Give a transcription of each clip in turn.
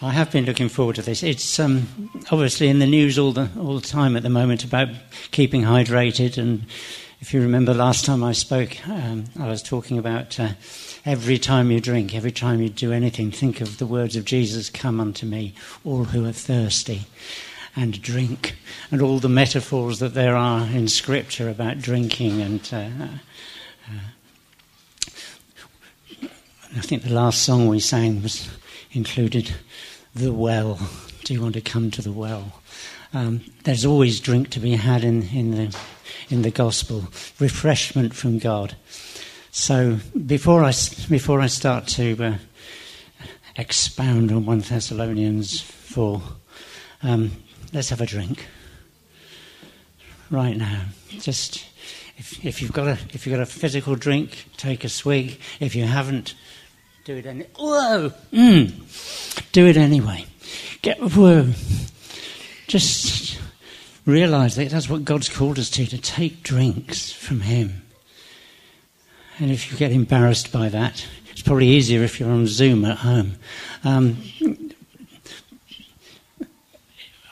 I have been looking forward to this. It's um, obviously in the news all the all the time at the moment about keeping hydrated. And if you remember last time I spoke, um, I was talking about uh, every time you drink, every time you do anything, think of the words of Jesus: "Come unto me, all who are thirsty." And drink, and all the metaphors that there are in Scripture about drinking and uh, uh, I think the last song we sang was included the well. Do you want to come to the well? Um, there's always drink to be had in, in, the, in the gospel, refreshment from God. So before I, before I start to uh, expound on 1 Thessalonians 4, um, let's have a drink. Right now. Just if, if, you've got a, if you've got a physical drink, take a swig. If you haven't, do it any. Whoa! Mm. Do it anyway. Get whoa. Just realize that that's what God's called us to to take drinks from Him. And if you get embarrassed by that, it's probably easier if you're on Zoom at home. Um,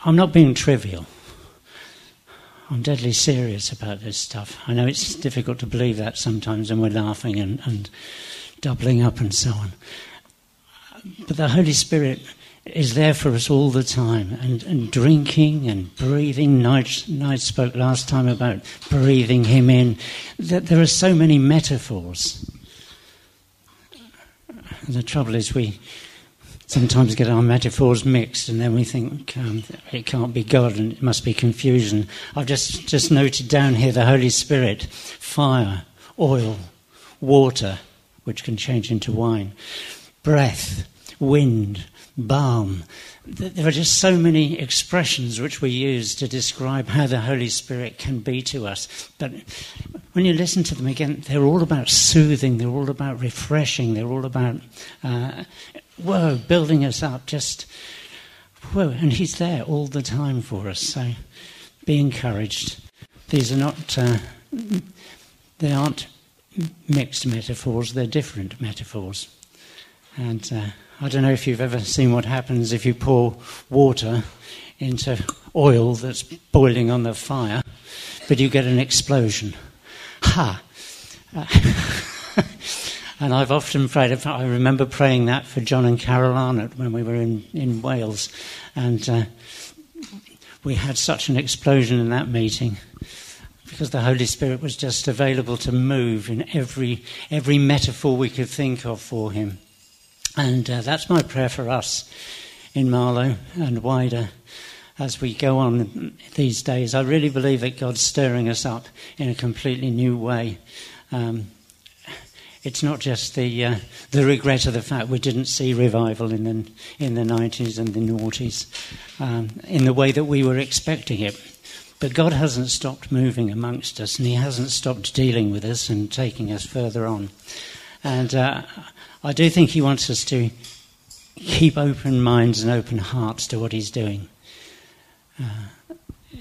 I'm not being trivial. I'm deadly serious about this stuff. I know it's difficult to believe that sometimes, and we're laughing and, and doubling up and so on. But the Holy Spirit is there for us all the time, and, and drinking and breathing. Nigel, spoke last time about breathing Him in. That There are so many metaphors. The trouble is, we sometimes get our metaphors mixed, and then we think um, it can't be God and it must be confusion. I've just, just noted down here the Holy Spirit, fire, oil, water, which can change into wine, breath, wind, balm. There are just so many expressions which we use to describe how the Holy Spirit can be to us. But when you listen to them again, they're all about soothing, they're all about refreshing, they're all about, uh, whoa, building us up. Just, whoa, and He's there all the time for us. So be encouraged. These are not, uh, they aren't mixed metaphors, they're different metaphors. And uh, I don't know if you've ever seen what happens if you pour water into oil that's boiling on the fire, but you get an explosion. Ha! Uh, and I've often prayed, I remember praying that for John and Carol Arnott when we were in, in Wales. And uh, we had such an explosion in that meeting because the Holy Spirit was just available to move in every, every metaphor we could think of for him. And uh, that's my prayer for us in Marlow and wider as we go on these days. I really believe that God's stirring us up in a completely new way. Um, it's not just the uh, the regret of the fact we didn't see revival in the in the 90s and the noughties um, in the way that we were expecting it. But God hasn't stopped moving amongst us, and He hasn't stopped dealing with us and taking us further on. And uh, I do think He wants us to keep open minds and open hearts to what He's doing. Uh,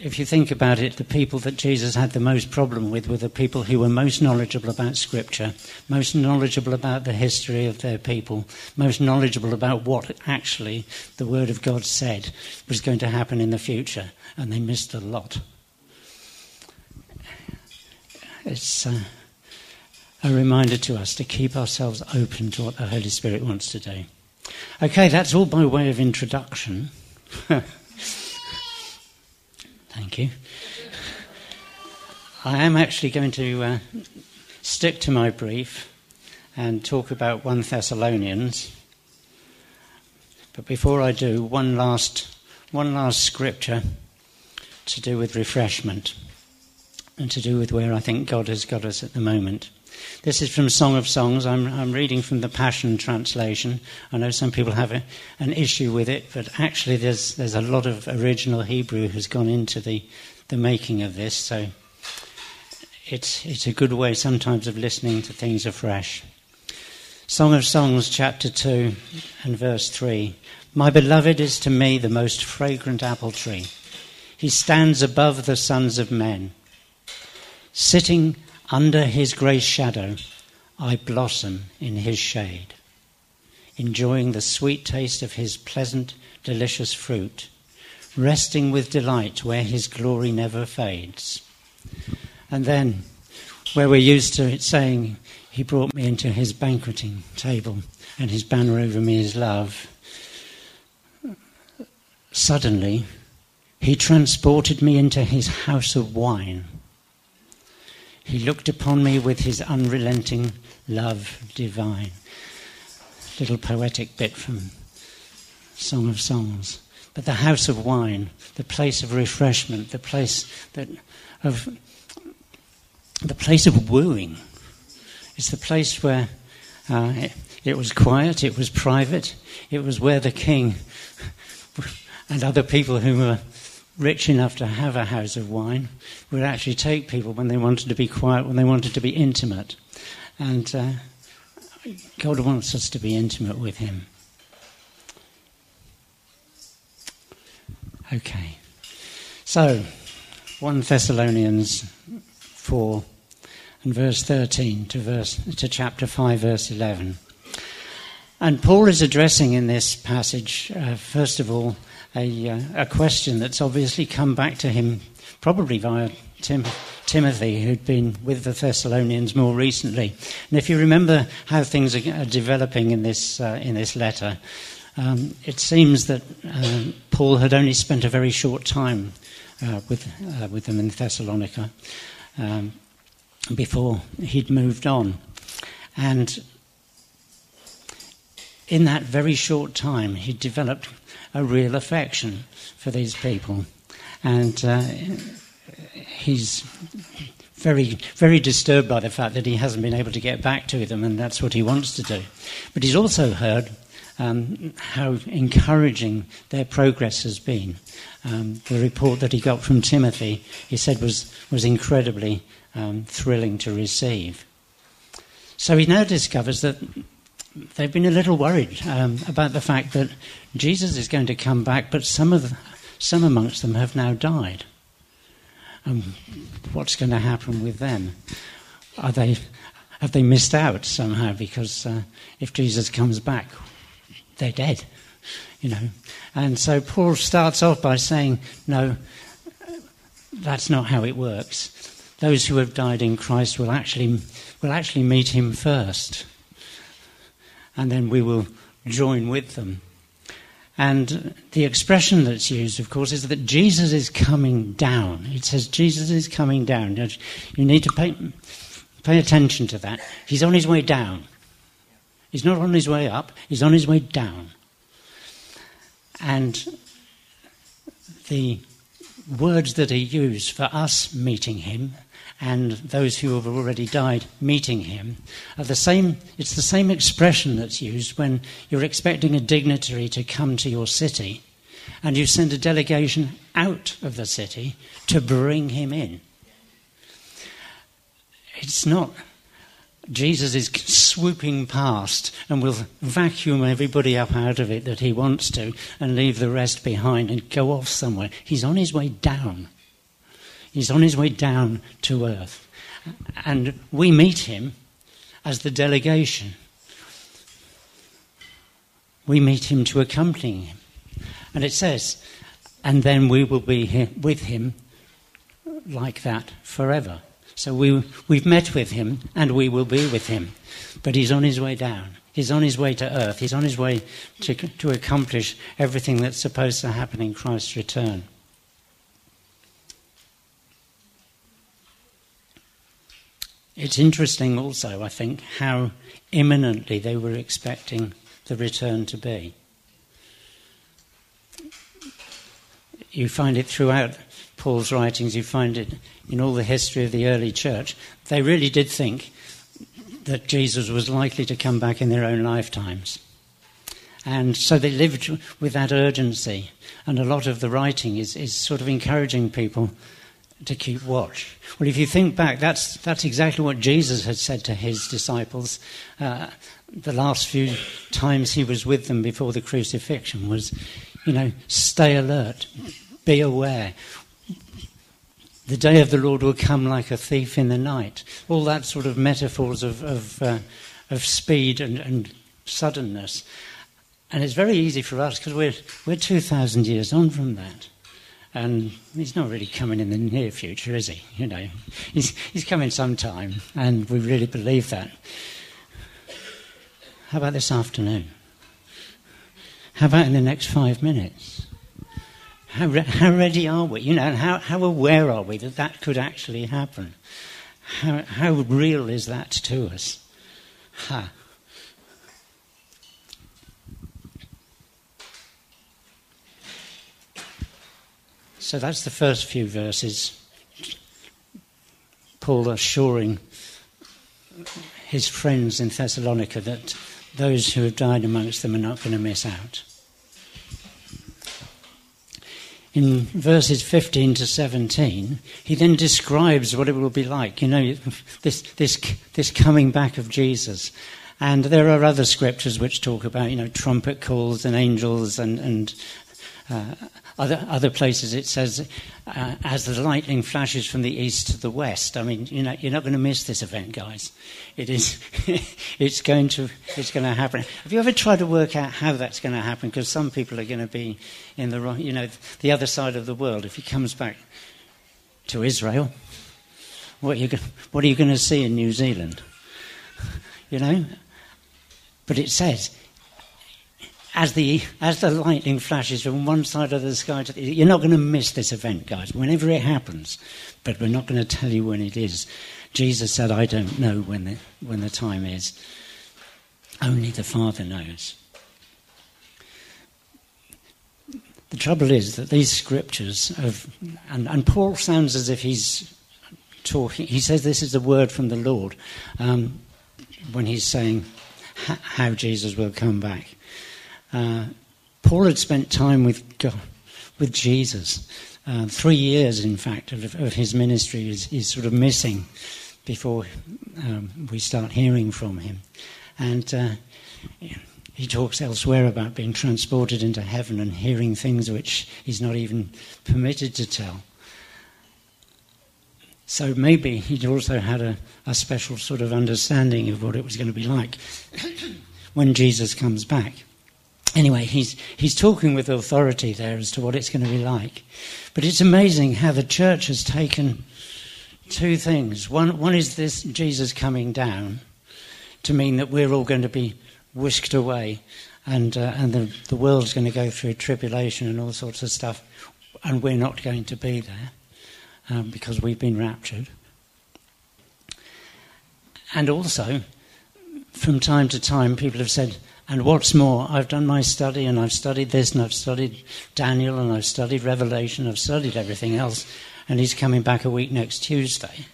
if you think about it, the people that Jesus had the most problem with were the people who were most knowledgeable about Scripture, most knowledgeable about the history of their people, most knowledgeable about what actually the Word of God said was going to happen in the future and they missed a lot. It's uh, a reminder to us to keep ourselves open to what the Holy Spirit wants to do. Okay, that's all by way of introduction. Thank you. I am actually going to uh, stick to my brief and talk about 1 Thessalonians. But before I do, one last, one last scripture to do with refreshment and to do with where I think God has got us at the moment. This is from Song of Songs. I'm, I'm reading from the Passion Translation. I know some people have a, an issue with it, but actually, there's, there's a lot of original Hebrew has gone into the, the making of this, so it's, it's a good way sometimes of listening to things afresh. Song of Songs, chapter 2 and verse 3. My beloved is to me the most fragrant apple tree. He stands above the sons of men. Sitting under his grace shadow, I blossom in his shade. enjoying the sweet taste of his pleasant, delicious fruit, resting with delight where his glory never fades. And then, where we're used to it saying, He brought me into his banqueting table, and his banner over me is love. Suddenly, he transported me into his house of wine. He looked upon me with his unrelenting love divine. Little poetic bit from Song of Songs. But the house of wine, the place of refreshment, the place that of the place of wooing. It's the place where uh, it, it was quiet, it was private, it was where the king and other people who were rich enough to have a house of wine would actually take people when they wanted to be quiet, when they wanted to be intimate. And uh, God wants us to be intimate with Him. Okay. So, 1 Thessalonians 4 and verse 13 to, verse, to chapter 5, verse 11. And Paul is addressing in this passage, uh, first of all, a, uh, a question that's obviously come back to him, probably via Tim, Timothy, who'd been with the Thessalonians more recently. And if you remember how things are, are developing in this, uh, in this letter, um, it seems that uh, Paul had only spent a very short time uh, with, uh, with them in Thessalonica um, before he'd moved on. And in that very short time, he developed a real affection for these people. And uh, he's very, very disturbed by the fact that he hasn't been able to get back to them, and that's what he wants to do. But he's also heard um, how encouraging their progress has been. Um, the report that he got from Timothy, he said, was, was incredibly um, thrilling to receive. So he now discovers that they've been a little worried um, about the fact that Jesus is going to come back, but some of the, some amongst them have now died. Um, what's going to happen with them? Are they have they missed out somehow? Because uh, if Jesus comes back, they're dead, you know. And so Paul starts off by saying, "No, that's not how it works. Those who have died in Christ will actually will actually meet Him first." And then we will join with them. And the expression that's used, of course, is that Jesus is coming down. It says Jesus is coming down. You need to pay, pay attention to that. He's on his way down. He's not on his way up, he's on his way down. And the words that are used for us meeting him and those who have already died meeting him are the same it's the same expression that's used when you're expecting a dignitary to come to your city and you send a delegation out of the city to bring him in it's not Jesus is swooping past and will vacuum everybody up out of it that he wants to and leave the rest behind and go off somewhere. He's on his way down. He's on his way down to earth. And we meet him as the delegation. We meet him to accompany him. And it says, and then we will be with him like that forever. So we, we've met with him and we will be with him. But he's on his way down. He's on his way to earth. He's on his way to, to accomplish everything that's supposed to happen in Christ's return. It's interesting also, I think, how imminently they were expecting the return to be. You find it throughout Paul's writings, you find it in all the history of the early church. They really did think that Jesus was likely to come back in their own lifetimes. And so they lived with that urgency. And a lot of the writing is, is sort of encouraging people to keep watch. Well, if you think back, that's, that's exactly what Jesus had said to his disciples uh, the last few times he was with them before the crucifixion was, you know, stay alert, be aware. The day of the Lord will come like a thief in the night. All that sort of metaphors of, of, uh, of speed and, and suddenness. And it's very easy for us because we're, we're 2,000 years on from that. And he's not really coming in the near future, is he? You know, he's, he's coming sometime, and we really believe that. How about this afternoon? How about in the next five minutes? How, re- how ready are we? You know, and how, how aware are we that that could actually happen? How, how real is that to us? Ha. So that's the first few verses. Paul assuring his friends in Thessalonica that those who have died amongst them are not going to miss out. In verses 15 to 17, he then describes what it will be like. You know, this, this, this coming back of Jesus. And there are other scriptures which talk about, you know, trumpet calls and angels and, and uh, other, other places it says, uh, as the lightning flashes from the east to the west. I mean, you know, you're not going to miss this event, guys. It is, it's going to, it's going to happen. Have you ever tried to work out how that's going to happen? Because some people are going to be in the, you know, the other side of the world. If he comes back to Israel, what are you, what are you going to see in New Zealand? You know, but it says as the, as the lightning flashes from one side of the sky to the, you're not going to miss this event, guys, whenever it happens. But we're not going to tell you when it is. Jesus said, I don't know when the, when the time is. Only the Father knows. The trouble is that these scriptures of, and, and Paul sounds as if he's talking, he says this is the word from the Lord um, when he's saying how Jesus will come back. Uh, Paul had spent time with God, with Jesus. Uh, three years, in fact, of, of his ministry is, is, sort of missing before um, we start hearing from him. And uh, he talks elsewhere about being transported into heaven and hearing things which he's not even permitted to tell. So maybe he'd also had a, a special sort of understanding of what it was going to be like when Jesus comes back anyway, he's, he's talking with authority there as to what it's going to be like. But it's amazing how the church has taken two things. One, one is this Jesus coming down to mean that we're all going to be whisked away and, uh, and the, the world's going to go through tribulation and all sorts of stuff, and we're not going to be there um, because we've been raptured. And also, from time to time, people have said, and what's more, I've done my study and I've studied this and I've studied Daniel and I've studied Revelation, I've studied everything else, and he's coming back a week next Tuesday.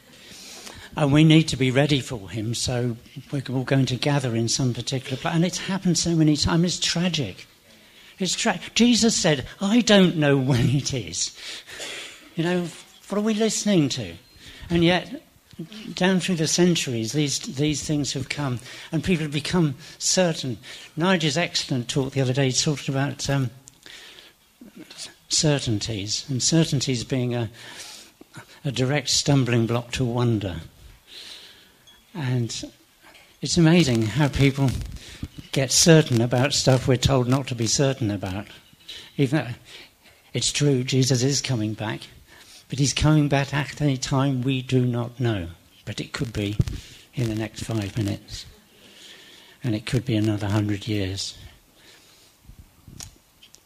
And we need to be ready for him, so we're all going to gather in some particular place. And it's happened so many times, it's tragic. It's tra- Jesus said, I don't know when it is. You know, what are we listening to? And yet, down through the centuries, these, these things have come, and people have become certain. Nigel's excellent talk the other day talked about um, certainties, and certainties being a, a direct stumbling block to wonder. And it's amazing how people get certain about stuff we're told not to be certain about. Even though it's true, Jesus is coming back. But he's coming back at any time we do not know. But it could be in the next five minutes. And it could be another hundred years.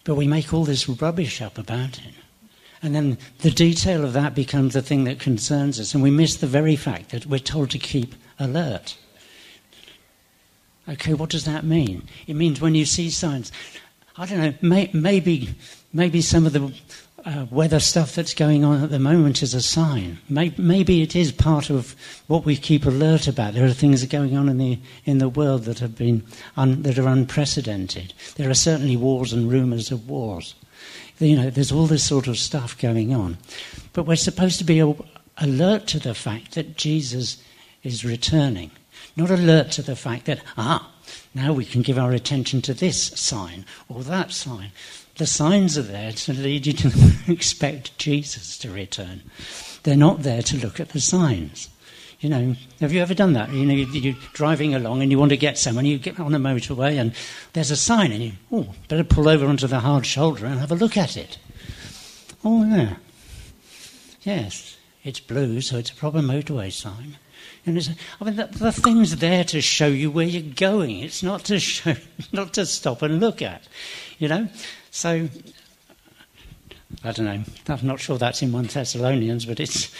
But we make all this rubbish up about it. And then the detail of that becomes the thing that concerns us. And we miss the very fact that we're told to keep alert. Okay, what does that mean? It means when you see signs, I don't know, may, maybe, maybe some of the uh, weather stuff that's going on at the moment is a sign. Maybe it is part of what we keep alert about. There are things that are going on in the in the world that have been un, that are unprecedented. There are certainly wars and rumours of wars. You know, there's all this sort of stuff going on, but we're supposed to be alert to the fact that Jesus is returning, not alert to the fact that ah, now we can give our attention to this sign or that sign. The signs are there to lead you to expect Jesus to return. They're not there to look at the signs. You know, have you ever done that? You know, you're driving along and you want to get somewhere, and you get on the motorway and there's a sign, and you, oh, better pull over onto the hard shoulder and have a look at it. Oh, yeah. Yes, it's blue, so it's a proper motorway sign. And it's, I mean, the, the thing's there to show you where you're going. It's not to show, not to stop and look at, you know. So I don't know. I'm not sure that's in 1 Thessalonians, but it's,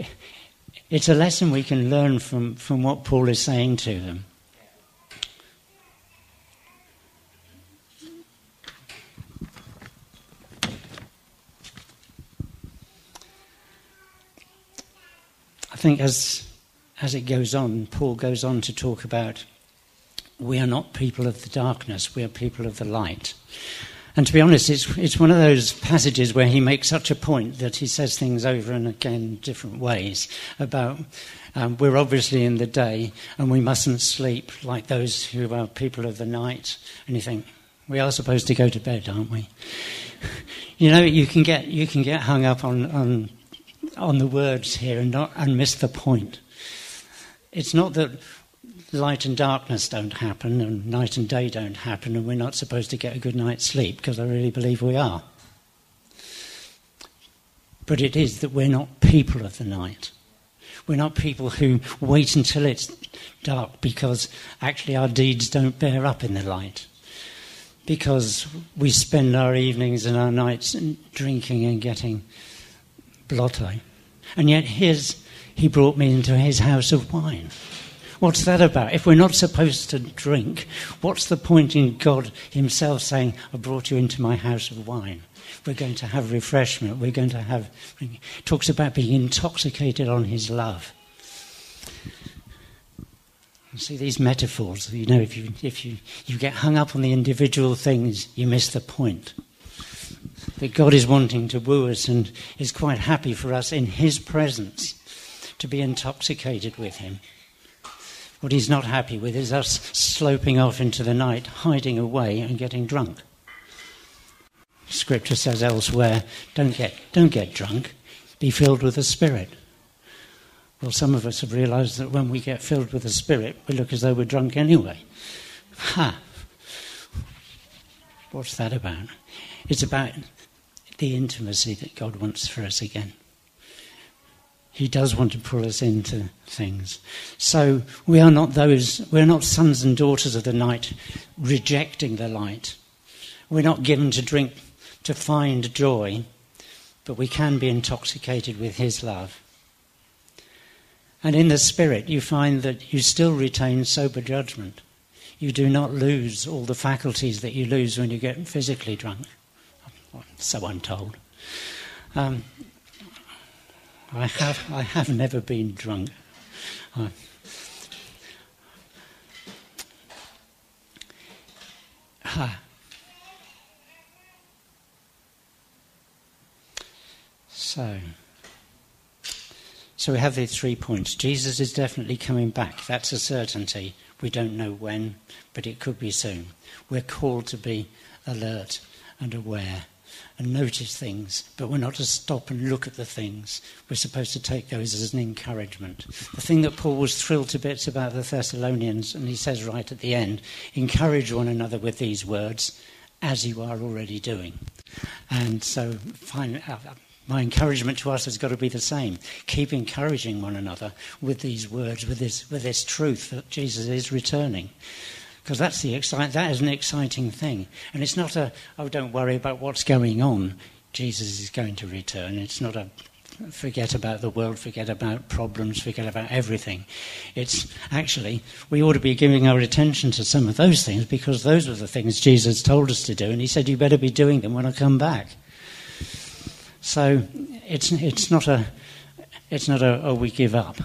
it's a lesson we can learn from, from what Paul is saying to them. I think as, as it goes on, Paul goes on to talk about we are not people of the darkness, we are people of the light. And to be honest, it's, it's one of those passages where he makes such a point that he says things over and again different ways about um, we're obviously in the day and we mustn't sleep like those who are people of the night. And you think, we are supposed to go to bed, aren't we? you know, you can get, you can get hung up on, on, on the words here and, not, and miss the point. It's not that light and darkness don't happen and night and day don't happen and we're not supposed to get a good night's sleep because I really believe we are. But it is that we're not people of the night. We're not people who wait until it's dark because actually our deeds don't bear up in the light. Because we spend our evenings and our nights drinking and getting blotto. And yet, his, he brought me into his house of wine. What's that about? If we're not supposed to drink, what's the point in God Himself saying, I brought you into my house of wine? We're going to have refreshment. We're going to have. talks about being intoxicated on His love. See these metaphors. You know, if you if you, you get hung up on the individual things, you miss the point. That God is wanting to woo us and is quite happy for us in His presence to be intoxicated with Him. What he's not happy with is us sloping off into the night, hiding away and getting drunk. Scripture says elsewhere, don't get, don't get drunk, be filled with the Spirit. Well, some of us have realized that when we get filled with the Spirit, we look as though we're drunk anyway. Ha! What's that about? It's about the intimacy that God wants for us again. He does want to pull us into things. So we are not those, we're not sons and daughters of the night rejecting the light. We're not given to drink to find joy, but we can be intoxicated with His love. And in the Spirit, you find that you still retain sober judgment. You do not lose all the faculties that you lose when you get physically drunk. So I'm told. Um, I have, I have never been drunk. I. So, so we have these three points. Jesus is definitely coming back. That's a certainty. We don't know when, but it could be soon. We're called to be alert and aware and notice things, but we're not to stop and look at the things. We're supposed to take those as an encouragement. The thing that Paul was thrilled to bits about the Thessalonians, and he says right at the end, encourage one another with these words, as you are already doing. And so, uh, my encouragement to us has got to be the same. Keep encouraging one another with these words, with this, with this truth that Jesus is returning because that's the excite, that is an exciting thing. And it's not a, oh, don't worry about what's going on. Jesus is going to return. It's not a forget about the world, forget about problems, forget about everything. It's actually, we ought to be giving our attention to some of those things because those were the things Jesus told us to do. And he said, you better be doing them when I come back. So it's, it's not a, it's not a, oh, we give up.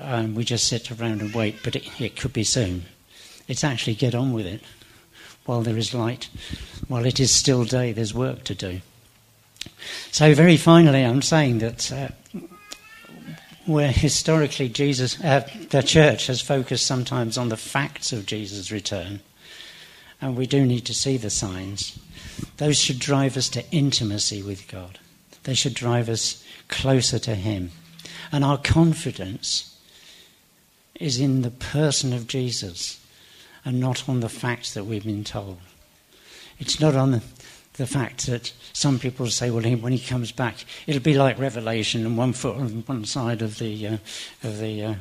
Um, we just sit around and wait, but it, it could be soon. It's actually get on with it while there is light. While it is still day, there's work to do. So, very finally, I'm saying that uh, where historically Jesus, uh, the church has focused sometimes on the facts of Jesus' return, and we do need to see the signs, those should drive us to intimacy with God. They should drive us closer to Him. And our confidence is in the person of Jesus and not on the facts that we've been told. It's not on the, the fact that some people say, well, when he comes back, it'll be like Revelation and one foot on one side of the, uh, of the, uh,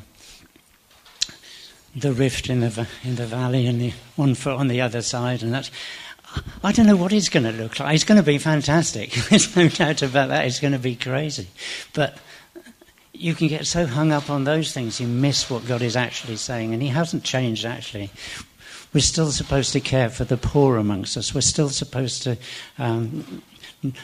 the rift in the, in the valley and the one foot on the other side. And that, I don't know what it's going to look like. It's going to be fantastic. There's no doubt about that. It's going to be crazy. But you can get so hung up on those things you miss what God is actually saying. And He hasn't changed, actually. We're still supposed to care for the poor amongst us. We're still supposed to um,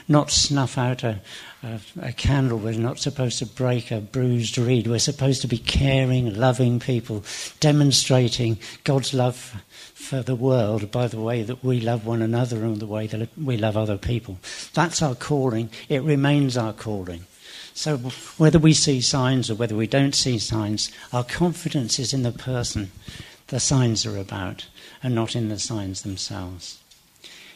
not snuff out a, a, a, candle. We're not supposed to break a bruised reed. We're supposed to be caring, loving people, demonstrating God's love for the world by the way that we love one another and the way that we love other people. That's our calling. It remains our calling. So, whether we see signs or whether we don't see signs, our confidence is in the person the signs are about and not in the signs themselves.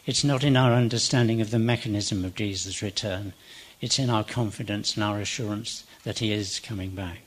It's not in our understanding of the mechanism of Jesus' return, it's in our confidence and our assurance that he is coming back.